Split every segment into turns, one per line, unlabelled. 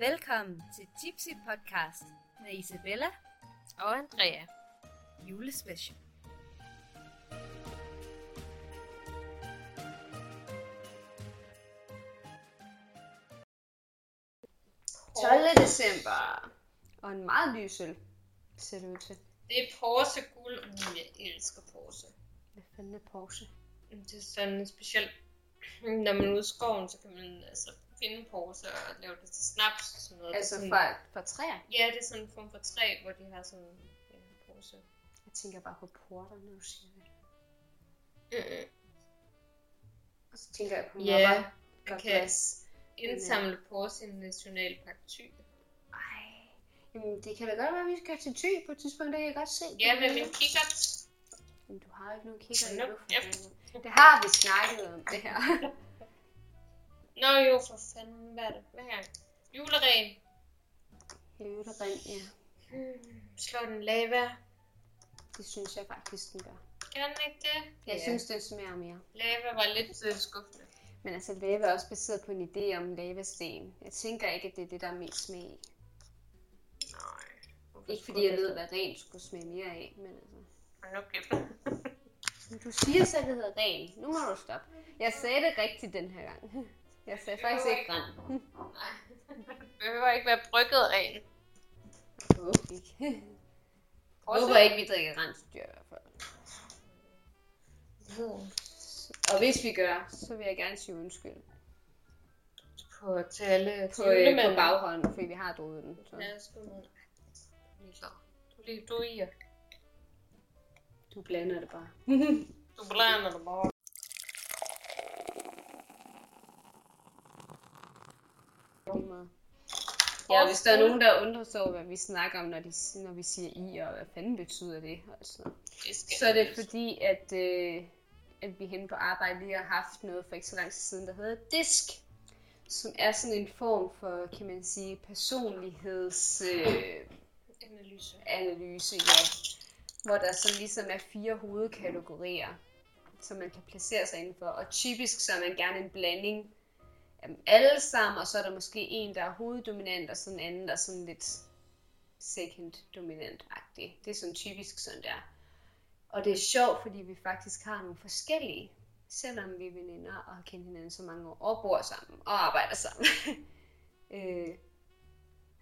Velkommen til Tipsy Podcast med Isabella
Og Andrea.
julespecial.
– 12. december. Og en meget lys øl, ser det ud til.
Det er Porsche guld, og jeg elsker Porsche.
Hvad fanden er Porsche?
Det er sådan specielt, når man er ude i skoven, så kan man altså finde Porsche og lave det til snaps og sådan noget.
Altså
sådan,
fra, fra træer?
Ja, det er sådan en form for træ, hvor de har sådan ja, Porsche.
Jeg tænker bare på porter, du siger det.
Mm-mm.
Og så tænker jeg på
Ja,
mopper.
man
Godt
kan
glas.
indsamle Porsche i Nationalpark Thy.
Ej. Jamen, det kan da godt være, at vi skal til Thy på et tidspunkt, det kan jeg godt se.
Ja, med min kikkert.
Men du har ikke nogen kigger i
Nope. Yep.
Det har vi snakket om, det her.
Nå jo, for fanden, hvad er det? Hvad her? Juleren.
Høvderen, ja.
Hmm. Slår den lava.
Det synes jeg faktisk, den gør.
Gør den ikke det?
Jeg synes, den smager mere.
Lava var lidt øh, skuffende.
Men altså, lava er også baseret på en idé om lavasten. Jeg tænker ikke, at det er det, der er mest smag i.
Nej.
Ikke fordi jeg ved, hvad ren skulle smage mere af, men altså...
Hold nu.
Men Du siger selv, at det hedder ren. Nu må du stoppe. Jeg sagde det rigtigt den her gang. Jeg sagde faktisk ikke græn.
Nej. Det behøver ikke være brygget ren.
Ikke. Jeg håber ikke, vi drikker rensdyr i hvert fald. Og hvis vi gør, så vil jeg gerne sige undskyld.
På til alle
På, øh, på baghånden, fordi vi har drukket den. Så.
Ja, sgu med. Du du er i.
Du blander det bare.
Du blander det bare.
Lige meget. Ja, hvis der er nogen, der undrer sig over, hvad vi snakker om, når, de, når vi siger i, og hvad fanden betyder det, altså.
Det
så er det fordi, at, øh, at vi hen på arbejde lige har haft noget for ikke så lang tid siden, der hedder DISK, som er sådan en form for, kan man sige, personlighedsanalyse, øh,
Analyse.
analyse, ja, hvor der så ligesom er fire hovedkategorier, som man kan placere sig indenfor, og typisk så er man gerne en blanding alle sammen, og så er der måske en, der er hoveddominant, og så en anden, der er sådan lidt second dominant-agtig. Det er sådan typisk sådan der. Og det er sjovt, fordi vi faktisk har nogle forskellige, selvom vi er veninder og har kendt hinanden så mange år, og bor sammen og arbejder sammen. øh,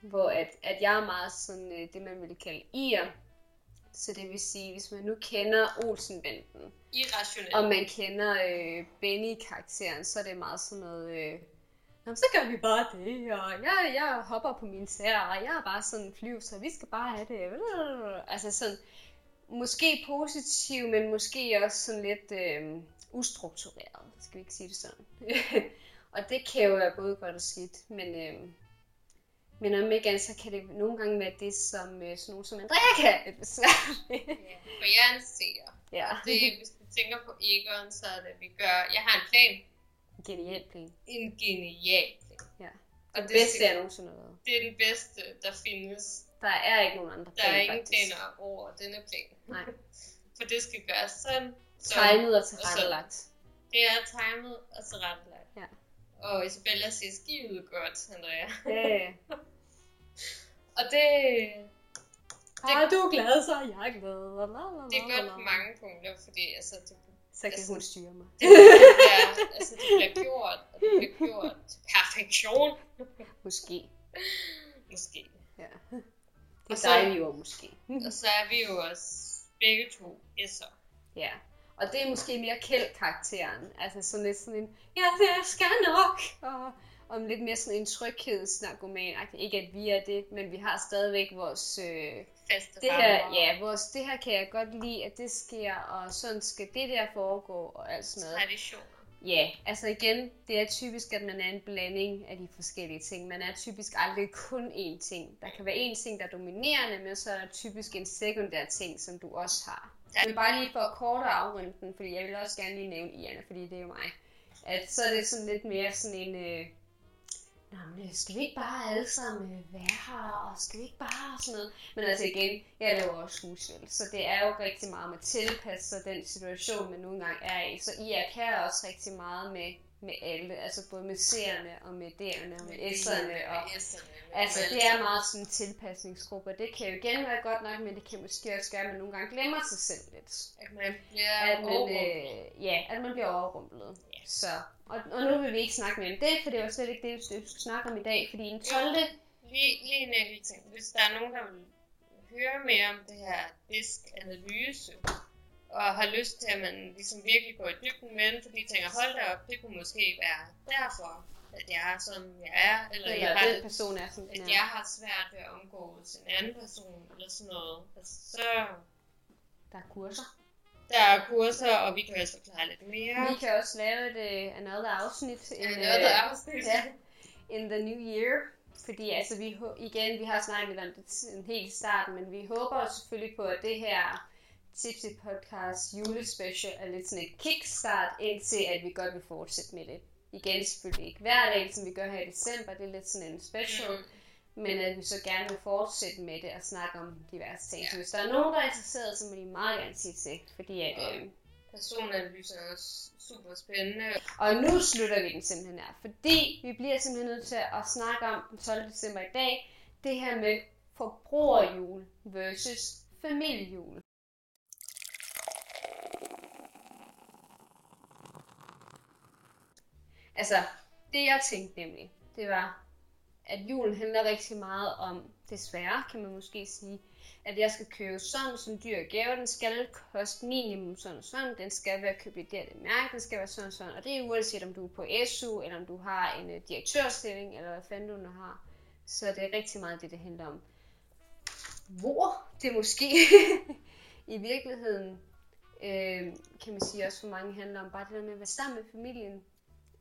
hvor at, at jeg er meget sådan øh, det, man ville kalde ir. Så det vil sige, hvis man nu kender Olsenbanden,
Irrationelt.
og man kender øh, Benny-karakteren, så er det meget sådan noget... Øh, Nå, så gør vi bare det, og jeg, jeg hopper på min tær, og jeg er bare sådan flyv, så vi skal bare have det. Altså sådan, måske positiv, men måske også sådan lidt øh, ustruktureret, skal vi ikke sige det sådan. og det kan jo være både godt og skidt, men, øh, men om ikke andet, så kan det nogle gange være det, som øh, sådan nogen som Andrea kan have lidt besvær med.
Ja, for jeg er en seer.
ja,
Det, hvis du tænker på Egon, så er det, at vi gør... Jeg har en plan.
genial plan.
En genial plan.
Ja.
Og
Det
det,
bedste jeg nogensinde har
det er den bedste, der findes.
Der er ikke nogen andre
Der er
planer,
ingen
faktisk.
planer over denne plan.
Nej.
For det skal gøres sådan. sådan.
Tegnet og
så-
tilrettelagt.
Det er timet og tilrettelagt.
Ja.
Og Isabella siger skide godt, Andrea.
Ja, ja.
Og det,
Er du glad, så er jeg glad. La, la, la,
det er godt på mange punkter, fordi altså, det,
Så kan
Altså-
hun styre mig.
det, bliver, altså, det bliver gjort, og det bliver gjort til perfektion.
Måske.
Måske.
Ja. Det
Og
er
så-
dejligt ord, måske.
Og så er vi jo også begge to S'er.
Ja. Og det er måske mere kæld-karakteren. Altså sådan lidt sådan en, ja, det skal nok. Og, og lidt mere sådan en tryghedsnarkoman. Ikke at vi er det, men vi har stadigvæk vores... Øh,
Faste
det her, ja, vores, det her kan jeg godt lide, at det sker, og sådan skal det der foregå, og alt sådan
og
noget.
traditioner.
Ja, altså igen, det er typisk, at man er en blanding af de forskellige ting. Man er typisk aldrig kun én ting. Der kan være én ting, der er dominerende, men så er der typisk en sekundær ting, som du også har. Jeg vil bare lige for at kort at afrunde den, fordi jeg vil også gerne lige nævne Iana, fordi det er jo mig. At så er det sådan lidt mere sådan en... Øh, Nå, men øh, skal vi ikke bare alle sammen øh, være her, og skal vi ikke bare sådan noget? Men altså igen, jeg laver også skuespil, så det er jo rigtig meget med at tilpasse sig den situation, man nogle gange er i. Så I kan også rigtig meget med med alle, altså både med seerne og med D'erne og med S'erne. Og, altså det er meget sådan en tilpasningsgruppe, og det kan jo igen være godt nok, men det kan måske også gøre, at man nogle gange glemmer sig selv lidt.
At man bliver
At man,
overrumplet.
øh, ja, at man bliver overrumplet.
Ja.
Så, og, og nu vil vi ikke snakke mere om det, for det var slet ikke det, vi skulle snakke om i dag, fordi den 12.
Lige, lige en enkelt ting. Hvis der er nogen, der vil høre mere om det her diskanalyse, og har lyst til, at man ligesom virkelig går i dybden med den, fordi de tænker, hold da op, det kunne måske være derfor, at jeg er, som jeg er, eller,
Eller
jeg har,
den person er sådan,
at jeg har svært ved at omgås en anden person, eller sådan noget. Altså, så
Der er kurser.
der er kurser, og vi kan også forklare lidt mere.
Vi kan også lave et uh, another afsnit.
Ja,
en,
noget, der er afsnit.
ja, in the new year. Fordi altså, vi, igen, vi har snakket lidt om det siden helt i starten, men vi håber selvfølgelig på, at det her Tipsy Podcast julespecial er lidt sådan et kickstart, indtil at vi godt vil fortsætte med det. Igen selvfølgelig ikke hver dag, som vi gør her i december, det er lidt sådan en special,
Mm.
men at vi så gerne vil fortsætte med det og snakke om diverse ting.
Ja.
Så hvis der er nogen, der er interesseret, så må de meget gerne sige til, fordi at...
Ja.
Øh,
Personanalyse er også super spændende.
Og nu slutter vi den simpelthen her, fordi vi bliver simpelthen nødt til at snakke om den 12. december i dag, det her med forbrugerjul versus familiejul. Altså, det jeg tænkte nemlig, det var, at julen handler rigtig meget om, desværre kan man måske sige, at jeg skal købe sådan som en dyr gave, den skal koste minimum sådan og sådan, den skal være købt i det det mærke, den skal være sådan og sådan, og det er uanset om du er på SU, eller om du har en uh, direktørstilling, eller hvad fanden du nu har. Så det er rigtig meget det, det handler om. Hvor det måske i virkeligheden, øh, kan man sige også for mange handler om bare det der med at være sammen med familien.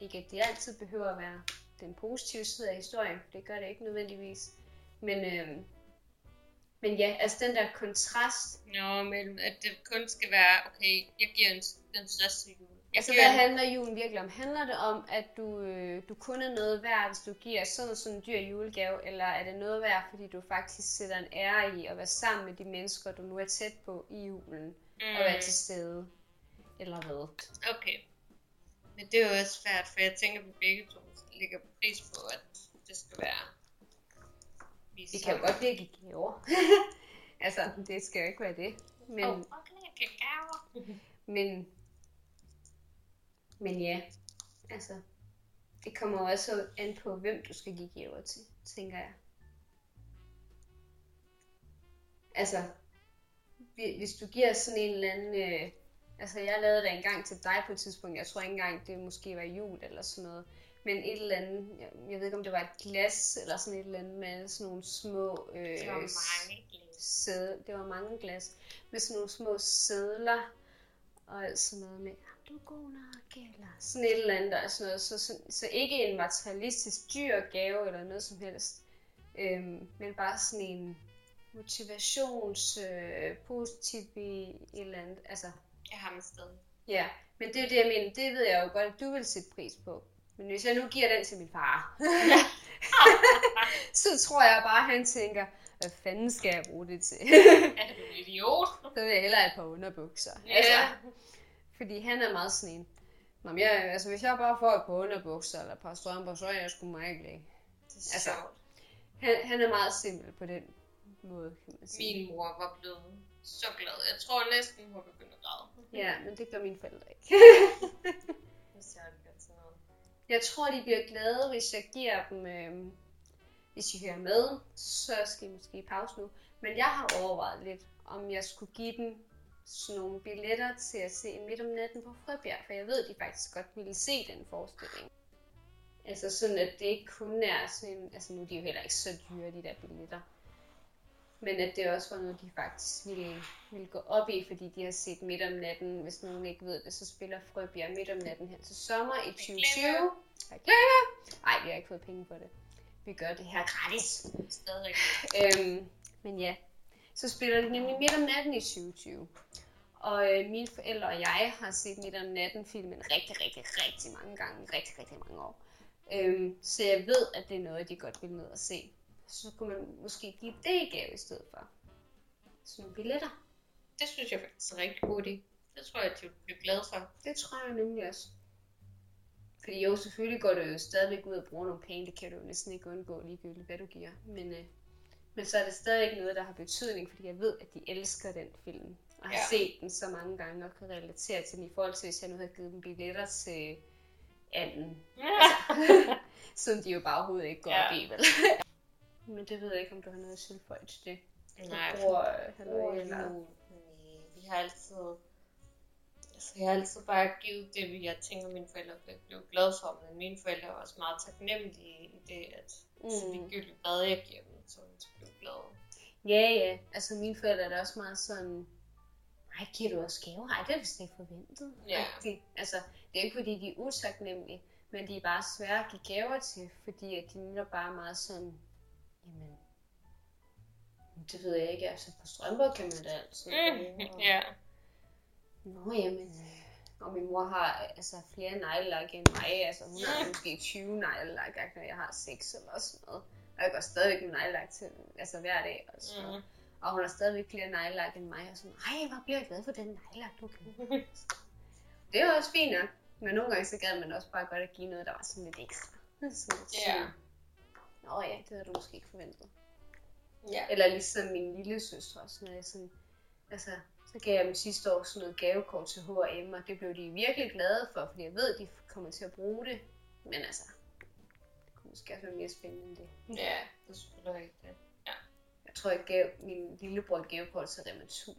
Ikke at det altid behøver at være den positive side af historien, det gør det ikke nødvendigvis. Men, øh, men ja, altså den der kontrast,
Nå, mellem at det kun skal være, okay, jeg giver en, den største jul. Jeg
Altså, hvad
en-
handler julen virkelig om? Handler det om, at du, øh, du kun er noget værd, hvis du giver sådan sådan en dyr julegave, eller er det noget værd, fordi du faktisk sætter en ære i at være sammen med de mennesker, du nu er tæt på i julen, mm. og være til stede? Eller hvad?
Okay. Men det er jo også svært, for jeg tænker, at vi begge to lægger pris på, at det skal være... Vi
Det kan jo godt give gaver. altså, det skal jo ikke være det. Men,
Oh, okay, gaver.
men, men ja, altså, det kommer også an på, hvem du skal give gaver til, tænker jeg. Altså, hvi- hvis du giver sådan en eller anden... Øh, altså, jeg lavede det engang til dig på et tidspunkt. Jeg tror ikke engang, det måske var jul eller sådan noget. Men et eller andet, jeg, jeg ved ikke, om det var et glas eller sådan et eller andet med sådan nogle små... Øh,
Det var mange glæder.
sæd, det var mange glas, med sådan nogle små sædler, og alt sådan noget med, "Jamen, du er god nok, eller sådan et eller andet, og sådan noget. Så, så, så ikke en materialistisk dyr gave, eller noget som helst, øhm, men bare sådan en motivations, øh, positiv i et eller andet, altså,
Jeg har med sted.
ja, men det er det, jeg mener, det ved jeg jo godt, at du vil sætte pris på. Men hvis jeg nu giver den til min far, så tror jeg bare, at han tænker, hvad fanden skal jeg bruge det til?
Er du en idiot?
Så vil jeg hellere have et par underbukser.
Ja.
Altså, fordi han er meget sådan en. Nå, men jeg, altså, hvis jeg bare får et par underbukser eller et par strømper, så er jeg sgu meget glad.
Det er
Altså,
sjovt.
Han, han er meget simpel på den måde, kan man sige.
Min mor var blevet så glad. Jeg tror næsten, hun begyndte at græde.
Ja, men det gør mine forældre ikke.
Hvis jeg gjort sådan noget.
Jeg tror, de bliver glade, hvis jeg giver dem, øh, hvis I hører med, så skal I måske pause nu. Men jeg har overvejet lidt, om jeg skulle give dem sådan nogle billetter til at se midt om natten på Frøbjerg, for jeg ved, at de faktisk godt ville se den forestilling. Altså sådan, at det ikke kun er sådan en, altså nu er de jo heller ikke så dyre, de der billetter. Men at det også var noget, de faktisk ville, ville gå op i, fordi de har set midt om natten. Hvis nogen ikke ved det, så spiller Frøbjerg midt om natten her til sommer i 2020. Reklame! Nej, vi har ikke fået penge for det. Vi gør det her gratis.
Stadig
Øhm, men ja, så spiller de nemlig midt om natten i 2020. Og øh, mine forældre og jeg har set midt om natten filmen rigtig, rigtig, rigtig mange gange. Rigtig, rigtig mange år. Øhm, så jeg ved, at det er noget, de godt vil ned og se. Så kunne man måske give det i gave i stedet for. Sådan nogle billetter.
Det synes jeg faktisk er en rigtig god idé. Det tror jeg, at de vil blive glade for.
Det tror jeg nemlig også. Fordi jo, selvfølgelig går du jo stadigvæk ud og bruger nogle penge, det kan du jo næsten ikke undgå ligegyldigt, hvad du giver. Men, øh, men så er det stadig noget, der har betydning, fordi jeg ved, at de elsker den film. Og har
Ja.
set den så mange gange og kan relatere til den i forhold til, hvis jeg nu havde givet dem billetter til anden, som de jo bare overhovedet ikke går
Ja.
op i, vel? Men det ved jeg ikke, om du har noget at tilføje til det.
Nej,
øh, halløj,
Bror,
eller...
nej, vi har altid... Altså, jeg har altid bare givet det, vi jeg tænker, mine forældre blev, blev glade for, men mine forældre var også meget taknemmelige i det, at mm. så ligegyldigt hvad jeg giver dem, så de blev glade.
Ja, ja. Altså mine forældre er da også meget sådan, ej, giver du også gaver? Ej, det er vist ikke forventet.
Ja.
Agtigt. Altså, det er ikke fordi, de er utaknemmelige, men de er bare svære at give gaver til, fordi at de netop bare er meget sådan, jamen, det ved jeg ikke, altså på strømper kan man da altid
Mm.
og-
Ja.
Nå, jamen, øh, og min mor har altså flere neglelak end mig, altså hun har måske 20 neglelak, når jeg har 6 eller sådan noget. Og jeg går stadigvæk med neglelak til, altså hver dag, altså.
Mm.
Og hun har stadigvæk flere neglelak end mig, og sådan, ej, hvor bliver jeg glad for den neglelak, du kan. det er også fint nok, men nogle gange så gad man også bare godt at give noget, der var sådan lidt ekstra. Sådan lidt
Ja.
Nå ja, det havde du måske ikke forventet.
Ja.
Eller ligesom min lille søster også, når jeg sådan, altså, så gav jeg dem sidste år sådan noget gavekort til H&M, og det blev de virkelig glade for, fordi jeg ved, at de kommer til at bruge det. Men altså, det kunne måske også være mere spændende end det.
Ja, det er selvfølgelig rigtigt.
Jeg tror, jeg gav min lillebror et gavekort til Rema 1000.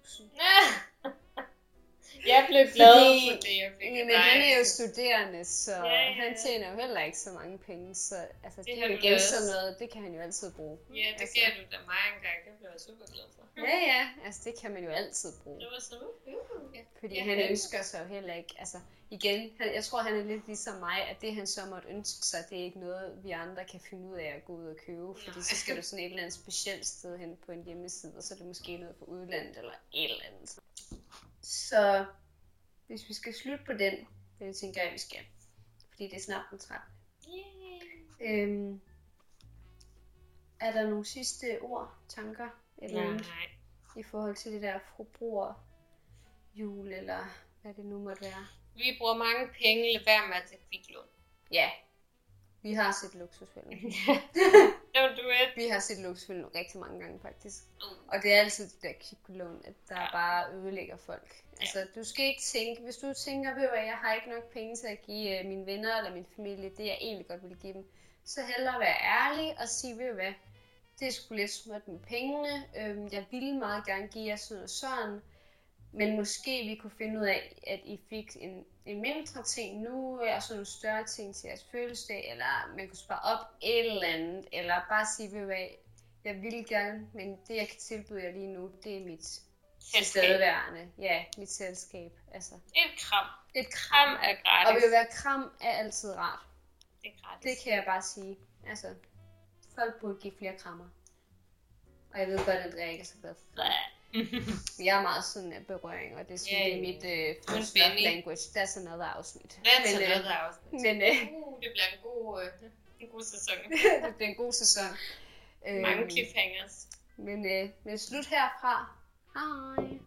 jeg blev glad
Fordi-
for det, jeg fik
Men han er jo studerende, så
Ja, ja,
han
ja.
tjener jo heller ikke så mange penge, så altså, det,
Det
er jo igen sådan noget, det kan han jo altid bruge.
Ja, det
Altså.
gav du da mig engang. Det blev jeg super glad for.
Ja, ja, altså det kan man jo altid bruge.
Det var så okay.
Fordi
Ja,
han ønsker sig jo heller ikke, altså igen, han, jeg tror han er lidt ligesom mig, at det han så måtte ønske sig, det er ikke noget, vi andre kan finde ud af at gå ud og købe, fordi
Nej.
så skal du sådan et eller andet specielt sted hen på en hjemmeside, og så er det måske noget fra udlandet eller et eller andet. Så hvis vi skal slutte på den, det tænker jeg, vi skal, fordi det er snart den 13.
Yay.
Øhm, er der nogle sidste ord, tanker, eller
Nej, nej.
i forhold til det der forbruger jul, eller hvad det nu måtte være?
Vi bruger mange penge, lad være med at tage kviklån.
Ja, vi har set luksusfilm.
Don't do it.
vi har set luksusfilm rigtig mange gange faktisk.
Mm.
Og det er altid det der kviklån, at der
Ja.
bare ødelægger folk. Altså, du skal ikke tænke, hvis du tænker, ved du hvad, jeg har ikke nok penge til at give øh, mine venner eller min familie, det jeg egentlig godt vil give dem, så hellere være ærlig og sige, ved du hvad, det sgu lidt småt med pengene, øhm, jeg ville meget gerne give jer sådan og sådan, men måske vi kunne finde ud af, at I fik en, en mindre ting nu, og så nogle større ting til jeres fødselsdag, eller man kunne spare op et eller andet, eller bare sige, ved hvad, jeg vil gerne, men det jeg kan tilbyde jer lige nu, det er mit tilstedeværende. Ja, mit selskab. Altså,
Et kram.
et
Kram
kram.
er
Og
gratis.
vil du være kram er altid rart.
Det er gratis.
Det kan jeg bare sige. Altså, folk burde give flere krammer. Og jeg ved godt, at Andrea ikke er så glad for Jeg er meget sådan af berøring, og det er sådan yeah, mit
Men
first love language. That's another afsnit.
That's
men, øh,
another afsnit.
men øh,
Uh, det bliver en god, øh, en god sæson.
det bliver en god sæson.
Mange
Øhm,
cliffhangers.
Men, øh, men slut herfra. Hej.